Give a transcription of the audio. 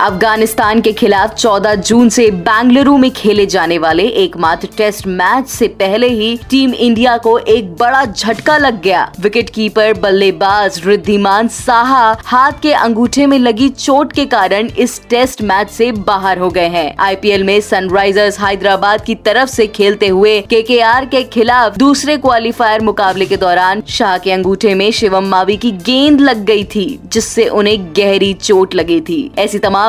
अफ़गानिस्तान के खिलाफ 14 जून से बेंगलुरु में खेले जाने वाले एकमात्र टेस्ट मैच से पहले ही टीम इंडिया को एक बड़ा झटका लग गया। विकेट कीपर बल्लेबाज रिद्धिमान साहा हाथ के अंगूठे में लगी चोट के कारण इस टेस्ट मैच से बाहर हो गए हैं। आईपीएल में सनराइजर्स हैदराबाद की तरफ़ से खेलते हुए केकेआर के खिलाफ दूसरे क्वालिफायर मुकाबले के दौरान शाह के अंगूठे में शिवम मावी की गेंद लग गई थी, जिससे उन्हें गहरी चोट लगी थी। ऐसी तमाम